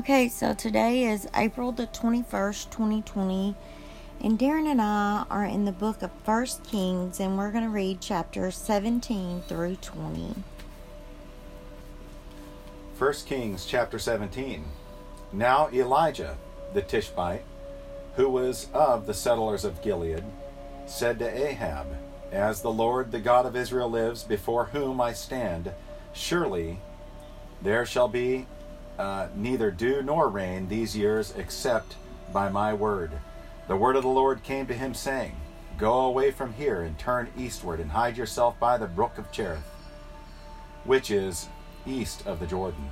Okay, so today is April the 21st, 2020, and Darren and I are in the book of First Kings, and we're going to read chapters 17 through 20. 1 Kings chapter 17. Now Elijah, the Tishbite, who was of the settlers of Gilead, said to Ahab, As the Lord, the God of Israel, lives, before whom I stand, surely there shall be uh, neither dew nor rain these years except by my word. The word of the Lord came to him, saying, Go away from here and turn eastward and hide yourself by the brook of Cherith, which is east of the Jordan.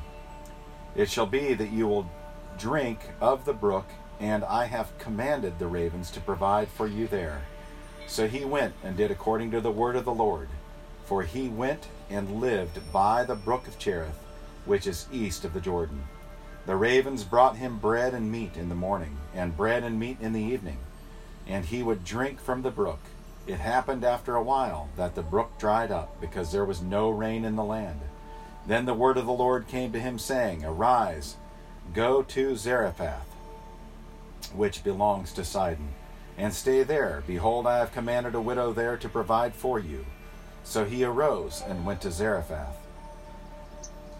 It shall be that you will drink of the brook, and I have commanded the ravens to provide for you there. So he went and did according to the word of the Lord. For he went and lived by the brook of Cherith which is east of the Jordan. The ravens brought him bread and meat in the morning, and bread and meat in the evening, and he would drink from the brook. It happened after a while that the brook dried up, because there was no rain in the land. Then the word of the Lord came to him, saying, Arise, go to Zarephath, which belongs to Sidon, and stay there. Behold, I have commanded a widow there to provide for you. So he arose and went to Zarephath.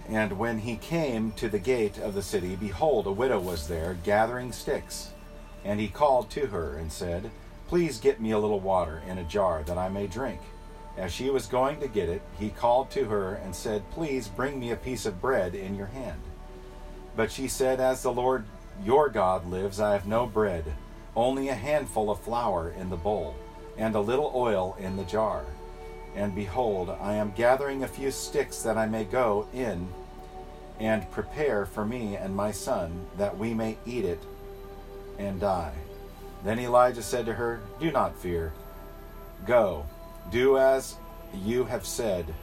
And when he came to the gate of the city, behold, a widow was there gathering sticks. And he called to her and said, Please get me a little water in a jar that I may drink. As she was going to get it, he called to her and said, Please bring me a piece of bread in your hand. But she said, As the Lord your God lives, I have no bread, only a handful of flour in the bowl, and a little oil in the jar. And behold, I am gathering a few sticks that I may go in and prepare for me and my son, that we may eat it and die. Then Elijah said to her, Do not fear. Go, do as you have said,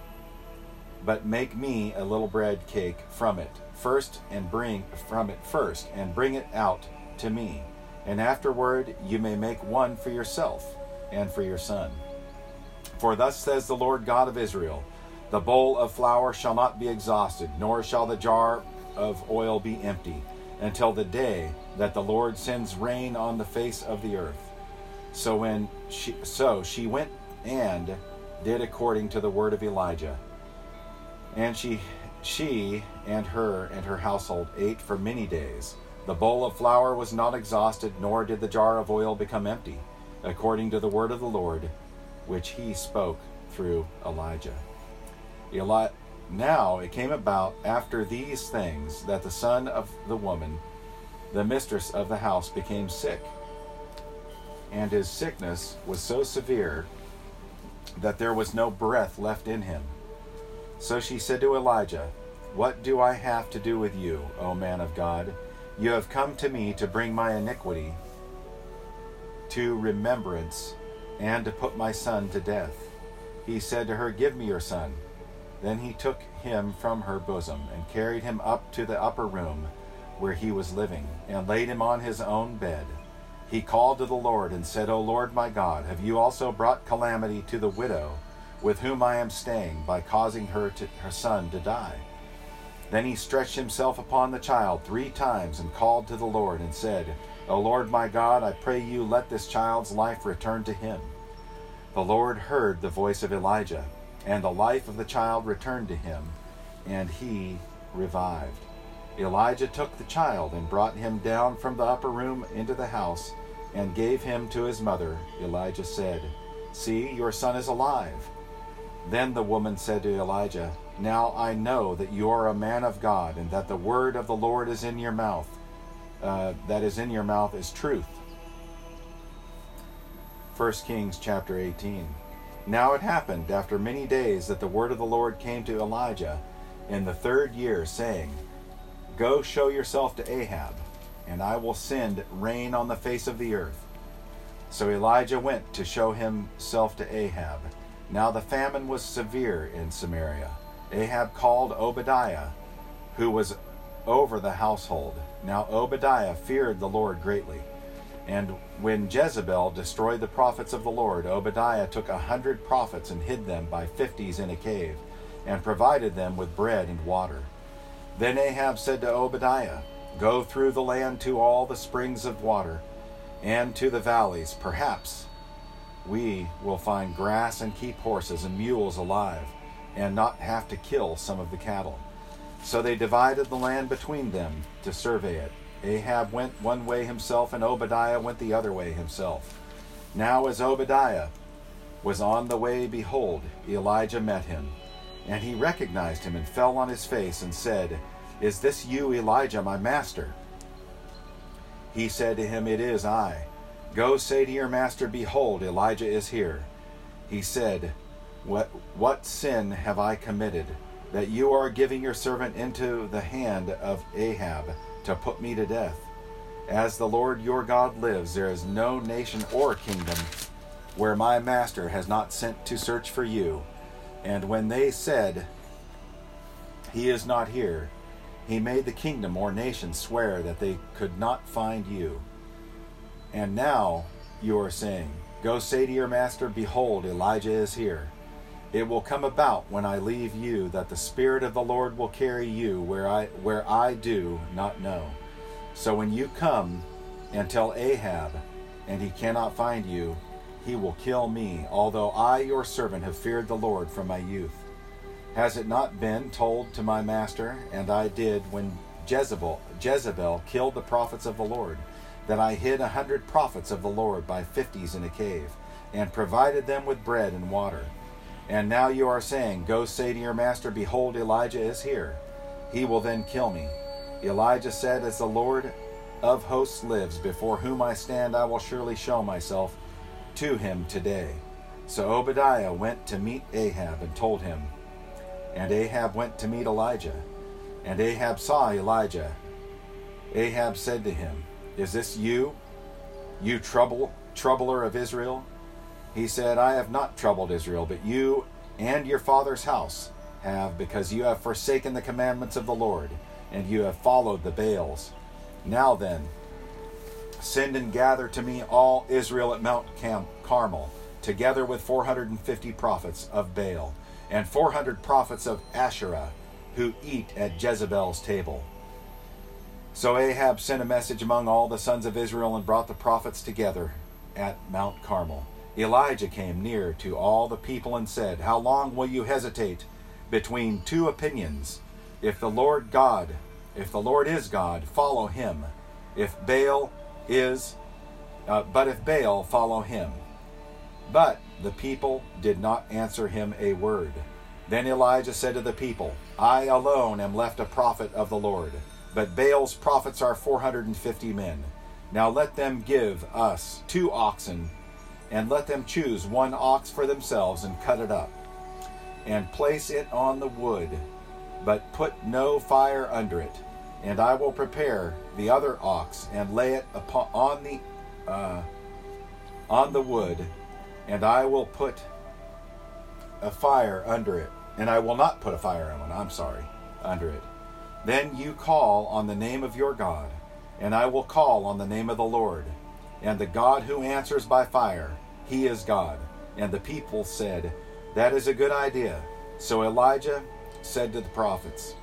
but make me a little bread cake from it first and bring from it first and bring it out to me. And afterward you may make one for yourself and for your son. For thus says the Lord God of Israel The bowl of flour shall not be exhausted, nor shall the jar of oil be empty, until the day that the Lord sends rain on the face of the earth. So when she so she went and did according to the word of Elijah. And she she and her and her household ate for many days. The bowl of flour was not exhausted, nor did the jar of oil become empty, according to the word of the Lord which he spoke through Elijah. Eli- now it came about after these things that the son of the woman, the mistress of the house, became sick. And his sickness was so severe that there was no breath left in him. So she said to Elijah, What do I have to do with you, O man of God? You have come to me to bring my iniquity to remembrance and to put my son to death. He said to her, Give me your son. Then he took him from her bosom and carried him up to the upper room where he was living, and laid him on his own bed. He called to the Lord and said, O Lord my God, have you also brought calamity to the widow with whom I am staying by causing her to, her son to die? Then he stretched himself upon the child three times and called to the Lord and said, O Lord my God, I pray you let this child's life return to him. The Lord heard the voice of Elijah, and the life of the child returned to him, and he revived. Elijah took the child and brought him down from the upper room into the house and gave him to his mother. Elijah said, See, your son is alive. Then the woman said to Elijah, Now I know that you are a man of God, and that the word of the Lord is in your mouth uh, that is in your mouth is truth. 1 Kings chapter 18. Now it happened after many days that the word of the Lord came to Elijah in the third year, saying, Go show yourself to Ahab, and I will send rain on the face of the earth. So Elijah went to show himself to Ahab. Now the famine was severe in Samaria. Ahab called Obadiah, who was over the household. Now Obadiah feared the Lord greatly. And when Jezebel destroyed the prophets of the Lord, Obadiah took a hundred prophets and hid them by fifties in a cave, and provided them with bread and water. Then Ahab said to Obadiah, Go through the land to all the springs of water and to the valleys. Perhaps we will find grass and keep horses and mules alive and not have to kill some of the cattle. So they divided the land between them to survey it. Ahab went one way himself, and Obadiah went the other way himself. Now, as Obadiah was on the way, behold, Elijah met him. And he recognized him and fell on his face and said, Is this you, Elijah, my master? He said to him, It is I. Go say to your master, Behold, Elijah is here. He said, What, what sin have I committed, that you are giving your servant into the hand of Ahab to put me to death? As the Lord your God lives, there is no nation or kingdom where my master has not sent to search for you. And when they said, He is not here, he made the kingdom or nation swear that they could not find you. And now you are saying, Go say to your master, Behold, Elijah is here. It will come about when I leave you that the Spirit of the Lord will carry you where I where I do not know. So when you come and tell Ahab, and he cannot find you, he will kill me, although I, your servant, have feared the Lord from my youth. Has it not been told to my master, and I did when Jezebel, Jezebel killed the prophets of the Lord, that I hid a hundred prophets of the Lord by fifties in a cave, and provided them with bread and water? And now you are saying, Go say to your master, Behold, Elijah is here. He will then kill me. Elijah said, As the Lord of hosts lives, before whom I stand, I will surely show myself to him today. So Obadiah went to meet Ahab and told him, and Ahab went to meet Elijah. And Ahab saw Elijah. Ahab said to him, Is this you, you trouble, troubler of Israel? He said, I have not troubled Israel, but you and your father's house have, because you have forsaken the commandments of the Lord, and you have followed the Baals. Now then, send and gather to me all Israel at Mount Carmel, together with 450 prophets of Baal and 400 prophets of Asherah who eat at Jezebel's table. So Ahab sent a message among all the sons of Israel and brought the prophets together at Mount Carmel. Elijah came near to all the people and said, How long will you hesitate between two opinions? If the Lord God, if the Lord is God, follow him. If Baal is, uh, but if Baal, follow him. But the people did not answer him a word. Then Elijah said to the people, I alone am left a prophet of the Lord, but Baal's prophets are 450 men. Now let them give us two oxen, and let them choose one ox for themselves and cut it up, and place it on the wood, but put no fire under it. And I will prepare the other ox and lay it upon on the uh, on the wood and I will put a fire under it, and I will not put a fire on it, I'm sorry, under it. Then you call on the name of your God, and I will call on the name of the Lord. And the God who answers by fire, he is God. And the people said, That is a good idea. So Elijah said to the prophets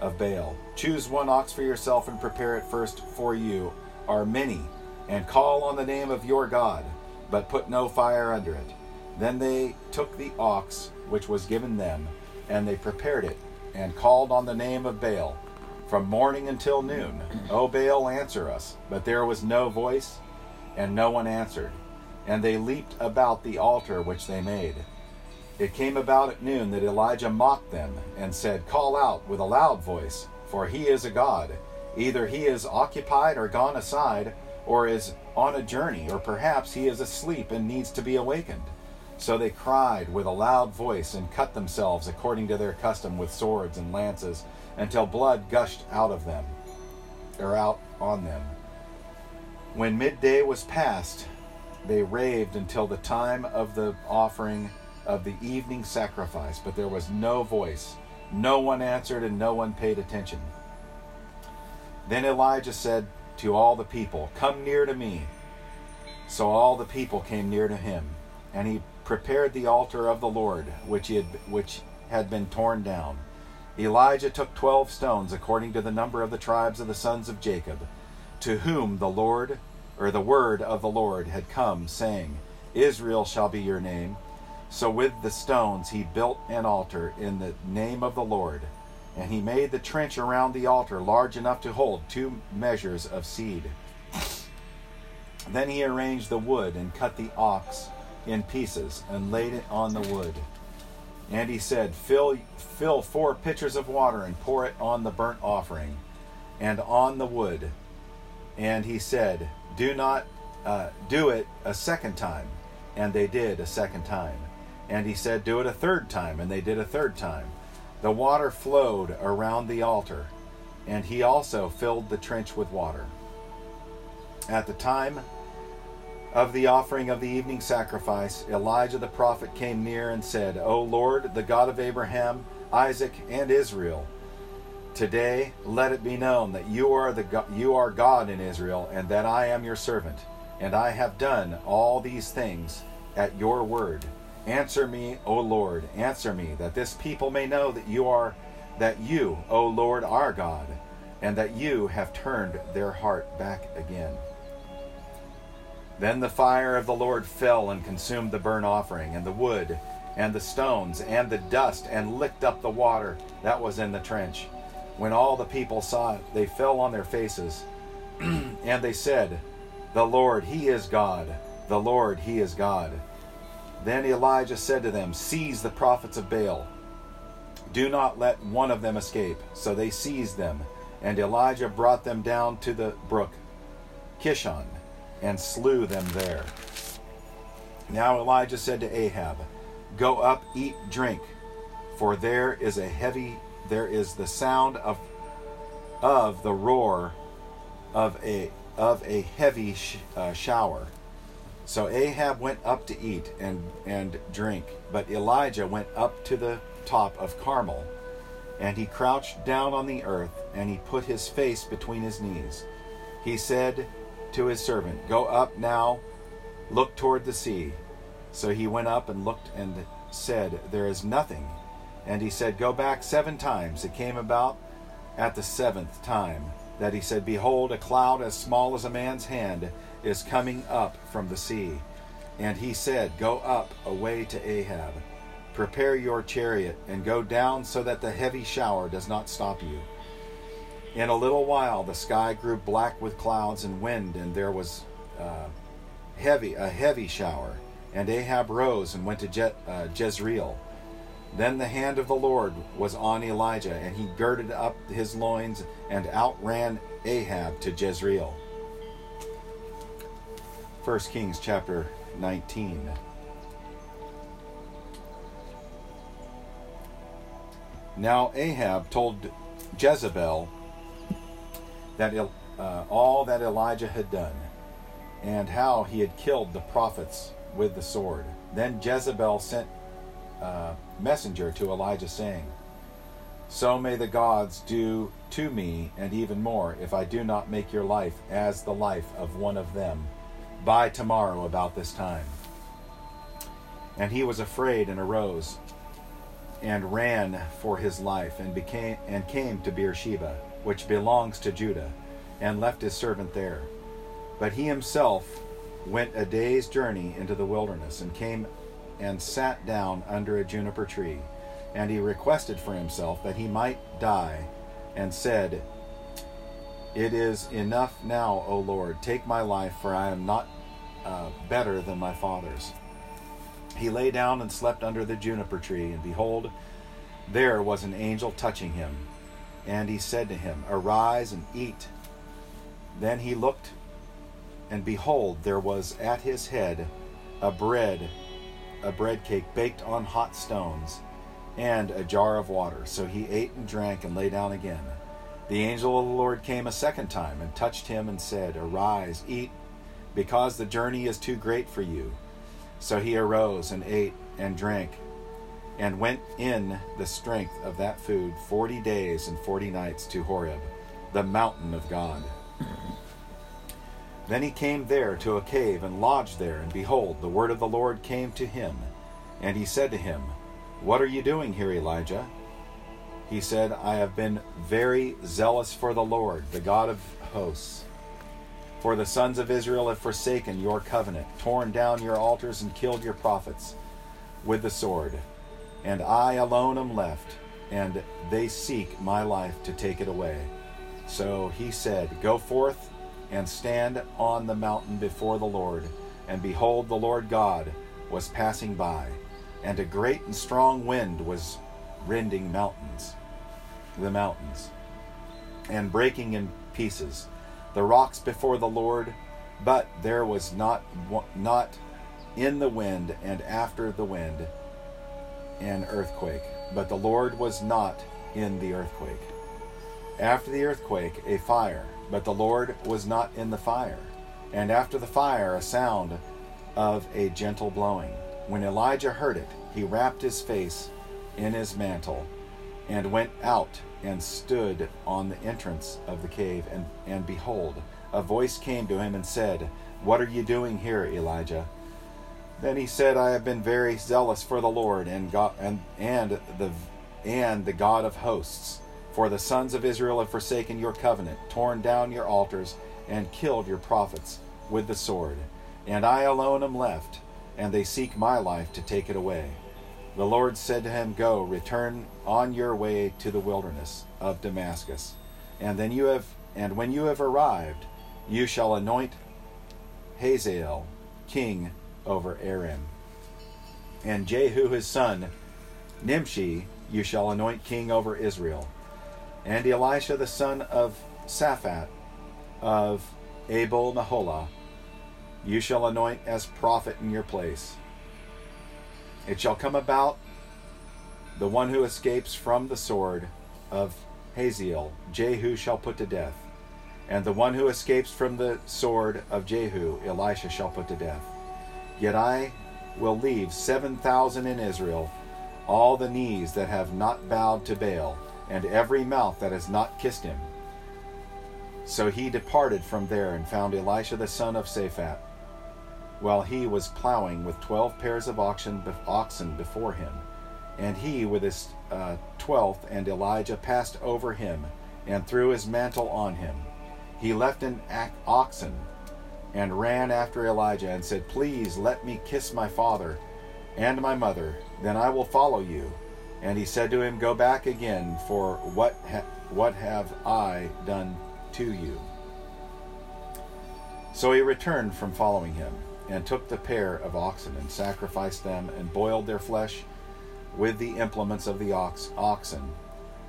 of Baal, Choose one ox for yourself and prepare it first for you, are many, and call on the name of your God but put no fire under it. Then they took the ox which was given them, and they prepared it, and called on the name of Baal. From morning until noon, O Baal, answer us. But there was no voice, and no one answered. And they leaped about the altar which they made. It came about at noon that Elijah mocked them, and said, Call out with a loud voice, for he is a God. Either he is occupied or gone aside, or is on a journey, or perhaps he is asleep and needs to be awakened. So they cried with a loud voice and cut themselves according to their custom with swords and lances until blood gushed out of them, or out on them. When midday was past, they raved until the time of the offering of the evening sacrifice, but there was no voice. No one answered, and no one paid attention. Then Elijah said, to all the people, Come near to me. So all the people came near to him, and he prepared the altar of the Lord, which, had, which had been torn down. Elijah took twelve stones according to the number of the tribes of the sons of Jacob, to whom the Lord, or the word of the Lord, had come, saying, Israel shall be your name. So with the stones he built an altar in the name of the Lord, and he made the trench around the altar large enough to hold two measures of seed. Then he arranged the wood and cut the ox in pieces and laid it on the wood. And he said, Fill, fill four pitchers of water and pour it on the burnt offering and on the wood. And he said, Do not uh, do it a second time. And they did a second time. And he said, Do it a third time. And they did a third time. The water flowed around the altar, and he also filled the trench with water. At the time of the offering of the evening sacrifice, Elijah the prophet came near and said, O Lord, the God of Abraham, Isaac, and Israel, today let it be known that you are the God, you are God in Israel, and that I am your servant, and I have done all these things at your word. Answer me, O Lord, answer me, that this people may know that you are that you, O Lord, are God, and that you have turned their heart back again. Then the fire of the Lord fell and consumed the burnt offering, and the wood, and the stones, and the dust, and licked up the water that was in the trench. When all the people saw it, they fell on their faces, and they said, The Lord, He is God. The Lord, He is God. Then Elijah said to them, Seize the prophets of Baal. Do not let one of them escape. So they seized them, and Elijah brought them down to the brook Kishon and slew them there. Now Elijah said to Ahab, Go up, eat, drink, for there is a heavy there is the sound of of the roar of a of a heavy sh- uh, shower. So Ahab went up to eat and and drink, but Elijah went up to the top of Carmel, and he crouched down on the earth, and he put his face between his knees. He said to his servant, Go up now, look toward the sea. So he went up and looked and said, There is nothing. And he said, Go back seven times. It came about at the seventh time that he said, Behold, a cloud as small as a man's hand is coming up from the sea. And he said, Go up away to Ahab, prepare your chariot, and go down so that the heavy shower does not stop you. In a little while, the sky grew black with clouds and wind, and there was uh, heavy a heavy shower. And Ahab rose and went to Je- uh, Jezreel. Then the hand of the Lord was on Elijah, and he girded up his loins and outran Ahab to Jezreel. 1 Kings chapter 19. Now Ahab told Jezebel that uh, all that Elijah had done, and how he had killed the prophets with the sword. Then Jezebel sent a messenger to Elijah, saying, So may the gods do to me, and even more, if I do not make your life as the life of one of them by tomorrow about this time. And he was afraid and arose and ran for his life and became and came to Beersheba which belongs to Judah, and left his servant there. But he himself went a day's journey into the wilderness, and came and sat down under a juniper tree. And he requested for himself that he might die, and said, It is enough now, O Lord, take my life, for I am not uh, better than my fathers. He lay down and slept under the juniper tree, and behold, there was an angel touching him and he said to him, Arise and eat. Then he looked, and behold, there was at his head a bread, a bread cake baked on hot stones, and a jar of water. So he ate and drank and lay down again. The angel of the Lord came a second time and touched him and said, Arise, eat, because the journey is too great for you. So he arose and ate and drank and went in the strength of that food forty days and forty nights to Horeb, the mountain of God. then he came there to a cave and lodged there, and behold, the word of the Lord came to him. And he said to him, What are you doing here, Elijah? He said, I have been very zealous for the Lord, the God of hosts. For the sons of Israel have forsaken your covenant, torn down your altars, and killed your prophets with the sword. And I alone am left, and they seek my life to take it away. So he said, Go forth and stand on the mountain before the Lord. And behold, the Lord God was passing by, and a great and strong wind was rending mountains, the mountains, and breaking in pieces the rocks before the Lord. But there was not not in the wind and after the wind an earthquake. But the Lord was not in the earthquake. After the earthquake, a fire. But the Lord was not in the fire. And after the fire, a sound of a gentle blowing. When Elijah heard it, he wrapped his face in his mantle and went out and stood on the entrance of the cave. And, and behold, a voice came to him and said, What are you doing here, Elijah? Then he said, I have been very zealous for the Lord and God and, and the and the God of hosts. For the sons of Israel have forsaken your covenant, torn down your altars, and killed your prophets with the sword. And I alone am left, and they seek my life to take it away. The Lord said to him, Go, return on your way to the wilderness of Damascus. And then you have and when you have arrived, you shall anoint Hazael king over Aram. And Jehu his son, Nimshi, you shall anoint king over Israel. And Elisha the son of Shaphat of Abel Meholah, you shall anoint as prophet in your place. It shall come about the one who escapes from the sword of Hazael, Jehu shall put to death. And the one who escapes from the sword of Jehu, Elisha shall put to death. Yet I will leave seven thousand in Israel, all the knees that have not bowed to Baal, and every mouth that has not kissed him. So he departed from there and found Elisha the son of Shaphat while he was plowing with twelve pairs of oxen, before him. And he, with his uh, twelfth, and Elijah passed over him and threw his mantle on him. He left an oxen and ran after Elijah and said, Please let me kiss my father and my mother, then I will follow you. And he said to him, Go back again, for what, ha- what have I done to you? So he returned from following him and took the pair of oxen and sacrificed them and boiled their flesh with the implements of the ox, oxen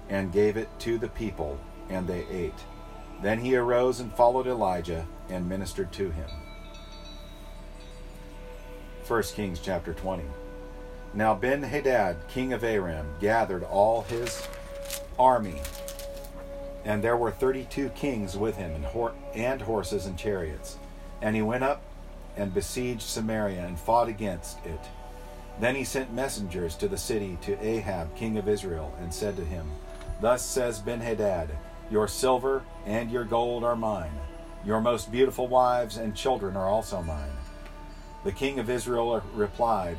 and gave it to the people, and they ate. Then he arose and followed Elijah and ministered to him. 1 Kings chapter 20. Now Ben Hadad, king of Aram, gathered all his army, and there were thirty two kings with him, and, and horses and chariots. And he went up and besieged Samaria and fought against it. Then he sent messengers to the city to Ahab, king of Israel, and said to him, Thus says Benhadad, Your silver and your gold are mine. Your most beautiful wives and children are also mine. The king of Israel replied,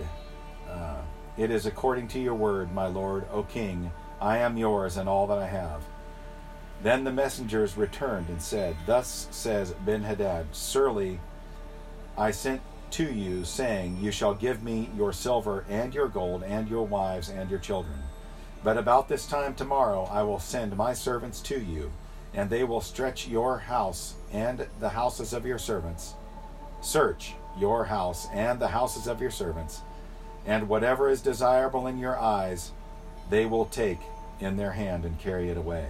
uh, It is according to your word, my lord, O king. I am yours and all that I have. Then the messengers returned and said, Thus says Benhadad, Surely I sent to you, saying, You shall give me your silver and your gold and your wives and your children. But about this time tomorrow I will send my servants to you, and they will stretch your house and the houses of your servants. Search your house and the houses of your servants, and whatever is desirable in your eyes, they will take in their hand and carry it away.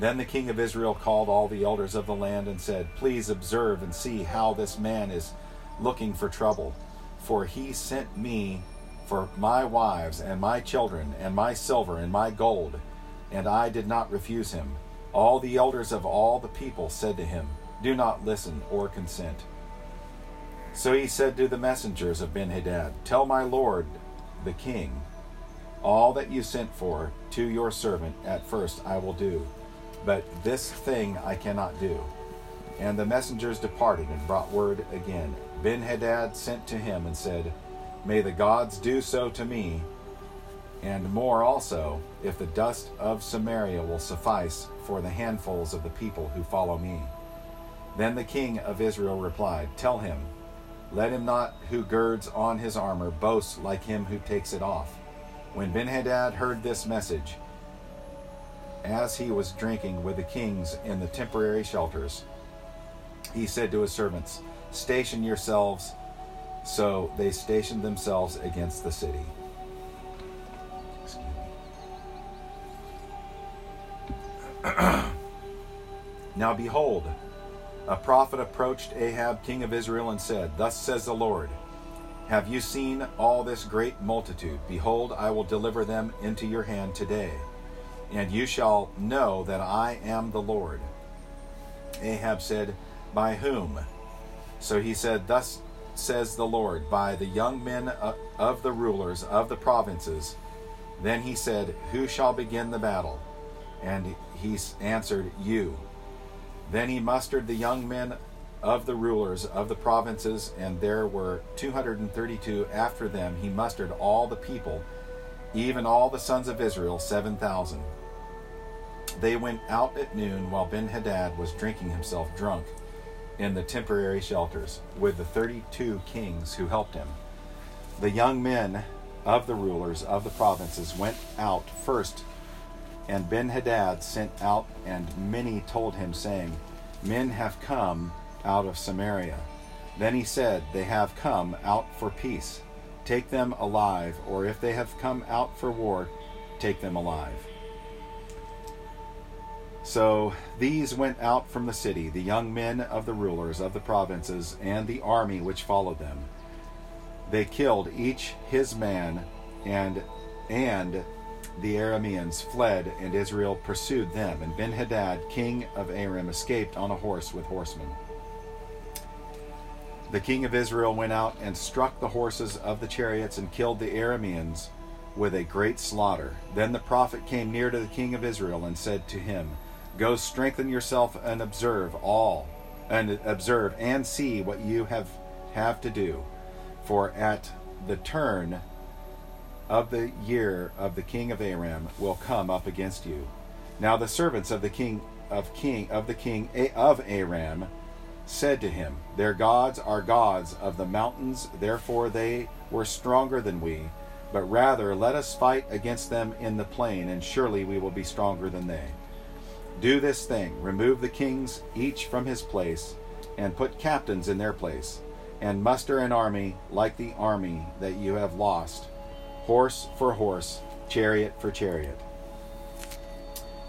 Then the king of Israel called all the elders of the land and said, Please observe and see how this man is looking for trouble. For he sent me for my wives and my children and my silver and my gold, and I did not refuse him. All the elders of all the people said to him, Do not listen or consent. So he said to the messengers of Benhadad, Tell my lord, the king, all that you sent for to your servant at first I will do but this thing I cannot do. And the messengers departed and brought word again. Ben Hadad sent to him and said, May the gods do so to me, and more also, if the dust of Samaria will suffice for the handfuls of the people who follow me. Then the king of Israel replied, Tell him, let him not who girds on his armor boast like him who takes it off. When Benhadad heard this message, as he was drinking with the kings in the temporary shelters, he said to his servants, Station yourselves. So they stationed themselves against the city. now behold, a prophet approached Ahab, king of Israel, and said, Thus says the Lord, Have you seen all this great multitude? Behold, I will deliver them into your hand today, and you shall know that I am the Lord. Ahab said, By whom? So he said, Thus says the Lord, by the young men of the rulers of the provinces. Then he said, Who shall begin the battle? And he answered, You. Then he mustered the young men of the rulers of the provinces, and there were 232 after them. He mustered all the people, even all the sons of Israel, 7,000. They went out at noon while Ben Hadad was drinking himself drunk in the temporary shelters with the 32 kings who helped him. The young men of the rulers of the provinces went out first and Ben Hadad sent out, and many told him, saying, Men have come out of Samaria. Then he said, They have come out for peace. Take them alive, or if they have come out for war, take them alive. So these went out from the city, the young men of the rulers of the provinces, and the army which followed them. They killed each his man, and and the Arameans fled, and Israel pursued them. And Benhadad, king of Aram, escaped on a horse with horsemen. The king of Israel went out and struck the horses of the chariots and killed the Arameans with a great slaughter. Then the prophet came near to the king of Israel and said to him, Go strengthen yourself and observe all, and observe and see what you have have to do. For at the turn of the year of the king of Aram will come up against you. Now the servants of the king of king of the king of Aram said to him, Their gods are gods of the mountains, therefore they were stronger than we. But rather let us fight against them in the plain, and surely we will be stronger than they. Do this thing, remove the kings each from his place, and put captains in their place, and muster an army like the army that you have lost horse for horse, chariot for chariot.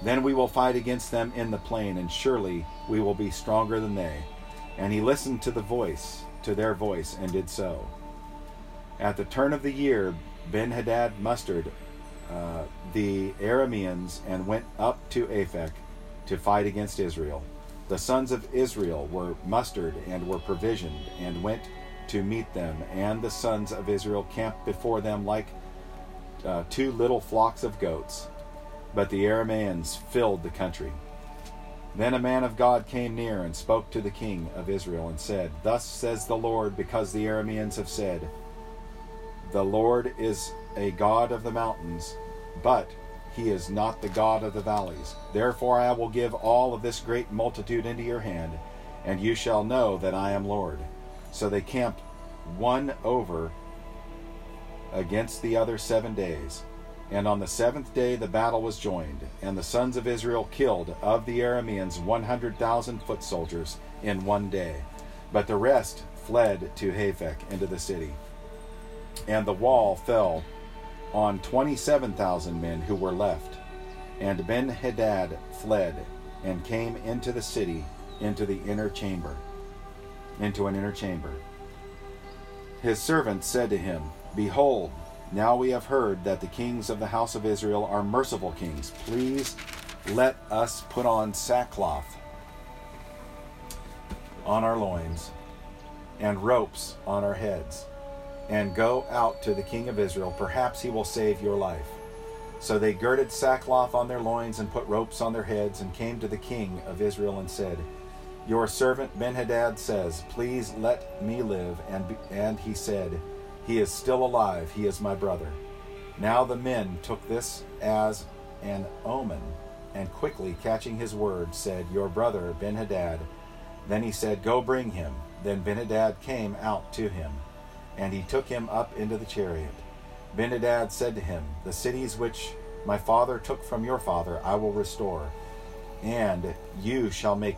Then we will fight against them in the plain, and surely we will be stronger than they. And he listened to the voice, to their voice, and did so. At the turn of the year, Ben Hadad mustered uh, the Arameans and went up to Aphek to fight against Israel. The sons of Israel were mustered and were provisioned and went to meet them, and the sons of Israel camped before them like uh, two little flocks of goats. But the Arameans filled the country. Then a man of God came near and spoke to the king of Israel and said, Thus says the Lord, because the Arameans have said, The Lord is a God of the mountains, but he is not the God of the valleys. Therefore I will give all of this great multitude into your hand, and you shall know that I am Lord. So they camped one over against the other seven days. And on the seventh day the battle was joined, and the sons of Israel killed of the Arameans one hundred thousand foot soldiers in one day. But the rest fled to Aphek into the city. And the wall fell on twenty seven thousand men who were left. And Ben Hadad fled and came into the city into the inner chamber. Into an inner chamber. His servants said to him, Behold, now we have heard that the kings of the house of Israel are merciful kings. Please let us put on sackcloth on our loins and ropes on our heads and go out to the king of Israel. Perhaps he will save your life. So they girded sackcloth on their loins and put ropes on their heads and came to the king of Israel and said, Your servant Benhadad says, Please let me live. And, and he said, he is still alive. He is my brother. Now the men took this as an omen, and quickly catching his word, said, Your brother Benhadad. Then he said, Go bring him. Then Benhadad came out to him, and he took him up into the chariot. Benhadad said to him, The cities which my father took from your father I will restore, and you shall make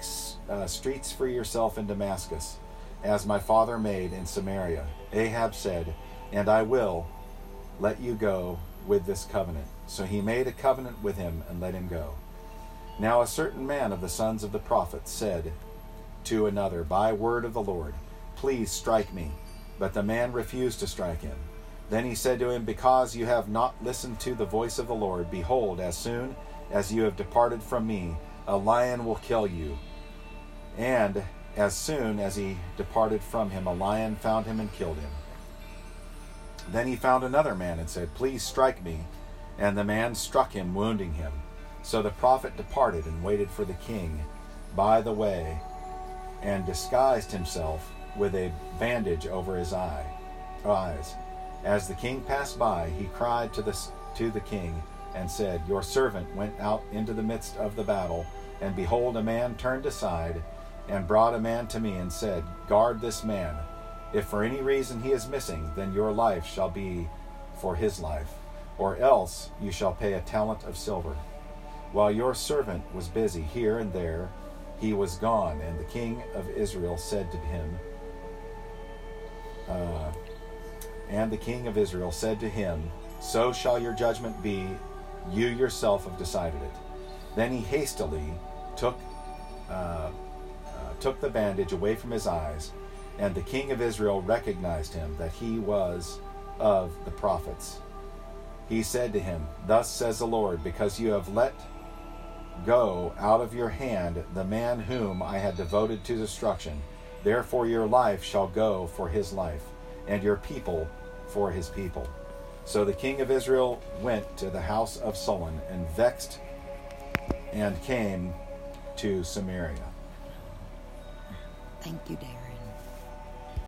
uh, streets for yourself in Damascus, as my father made in Samaria. Ahab said, And I will let you go with this covenant. So he made a covenant with him and let him go. Now a certain man of the sons of the prophets said to another, By word of the Lord, please strike me. But the man refused to strike him. Then he said to him, Because you have not listened to the voice of the Lord, behold, as soon as you have departed from me, a lion will kill you. And as soon as he departed from him, a lion found him and killed him. Then he found another man and said, Please strike me. And the man struck him, wounding him. So the prophet departed and waited for the king by the way, and disguised himself with a bandage over his eye, eyes. As the king passed by, he cried to the, to the king and said, Your servant went out into the midst of the battle, and behold, a man turned aside and brought a man to me and said, Guard this man. If for any reason he is missing, then your life shall be for his life, or else you shall pay a talent of silver. While your servant was busy here and there, he was gone, and the king of Israel said to him, uh, and the king of Israel said to him, So shall your judgment be, you yourself have decided it. Then he hastily took, uh, uh, took the bandage away from his eyes and the king of Israel recognized him that he was of the prophets. He said to him, Thus says the Lord, because you have let go out of your hand the man whom I had devoted to destruction, therefore your life shall go for his life, and your people for his people. So the king of Israel went to the house of Solon and vexed and came to Samaria. Thank you, Darren.